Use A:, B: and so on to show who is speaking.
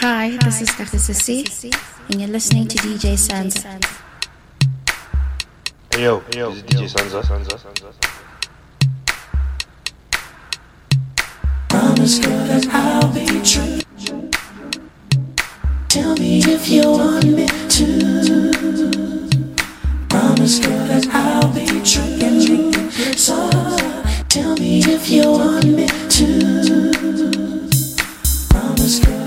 A: Hi, this is Dr. Sissy, and you're listening to DJ Sansa.
B: Hey yo, hey yo, this is DJ Sansa. Sansa, Sansa, Sansa.
C: Promise girl that I'll be true. Tell me if you want me to. Promise girl that I'll be true. So tell me if you want me to. Promise girl.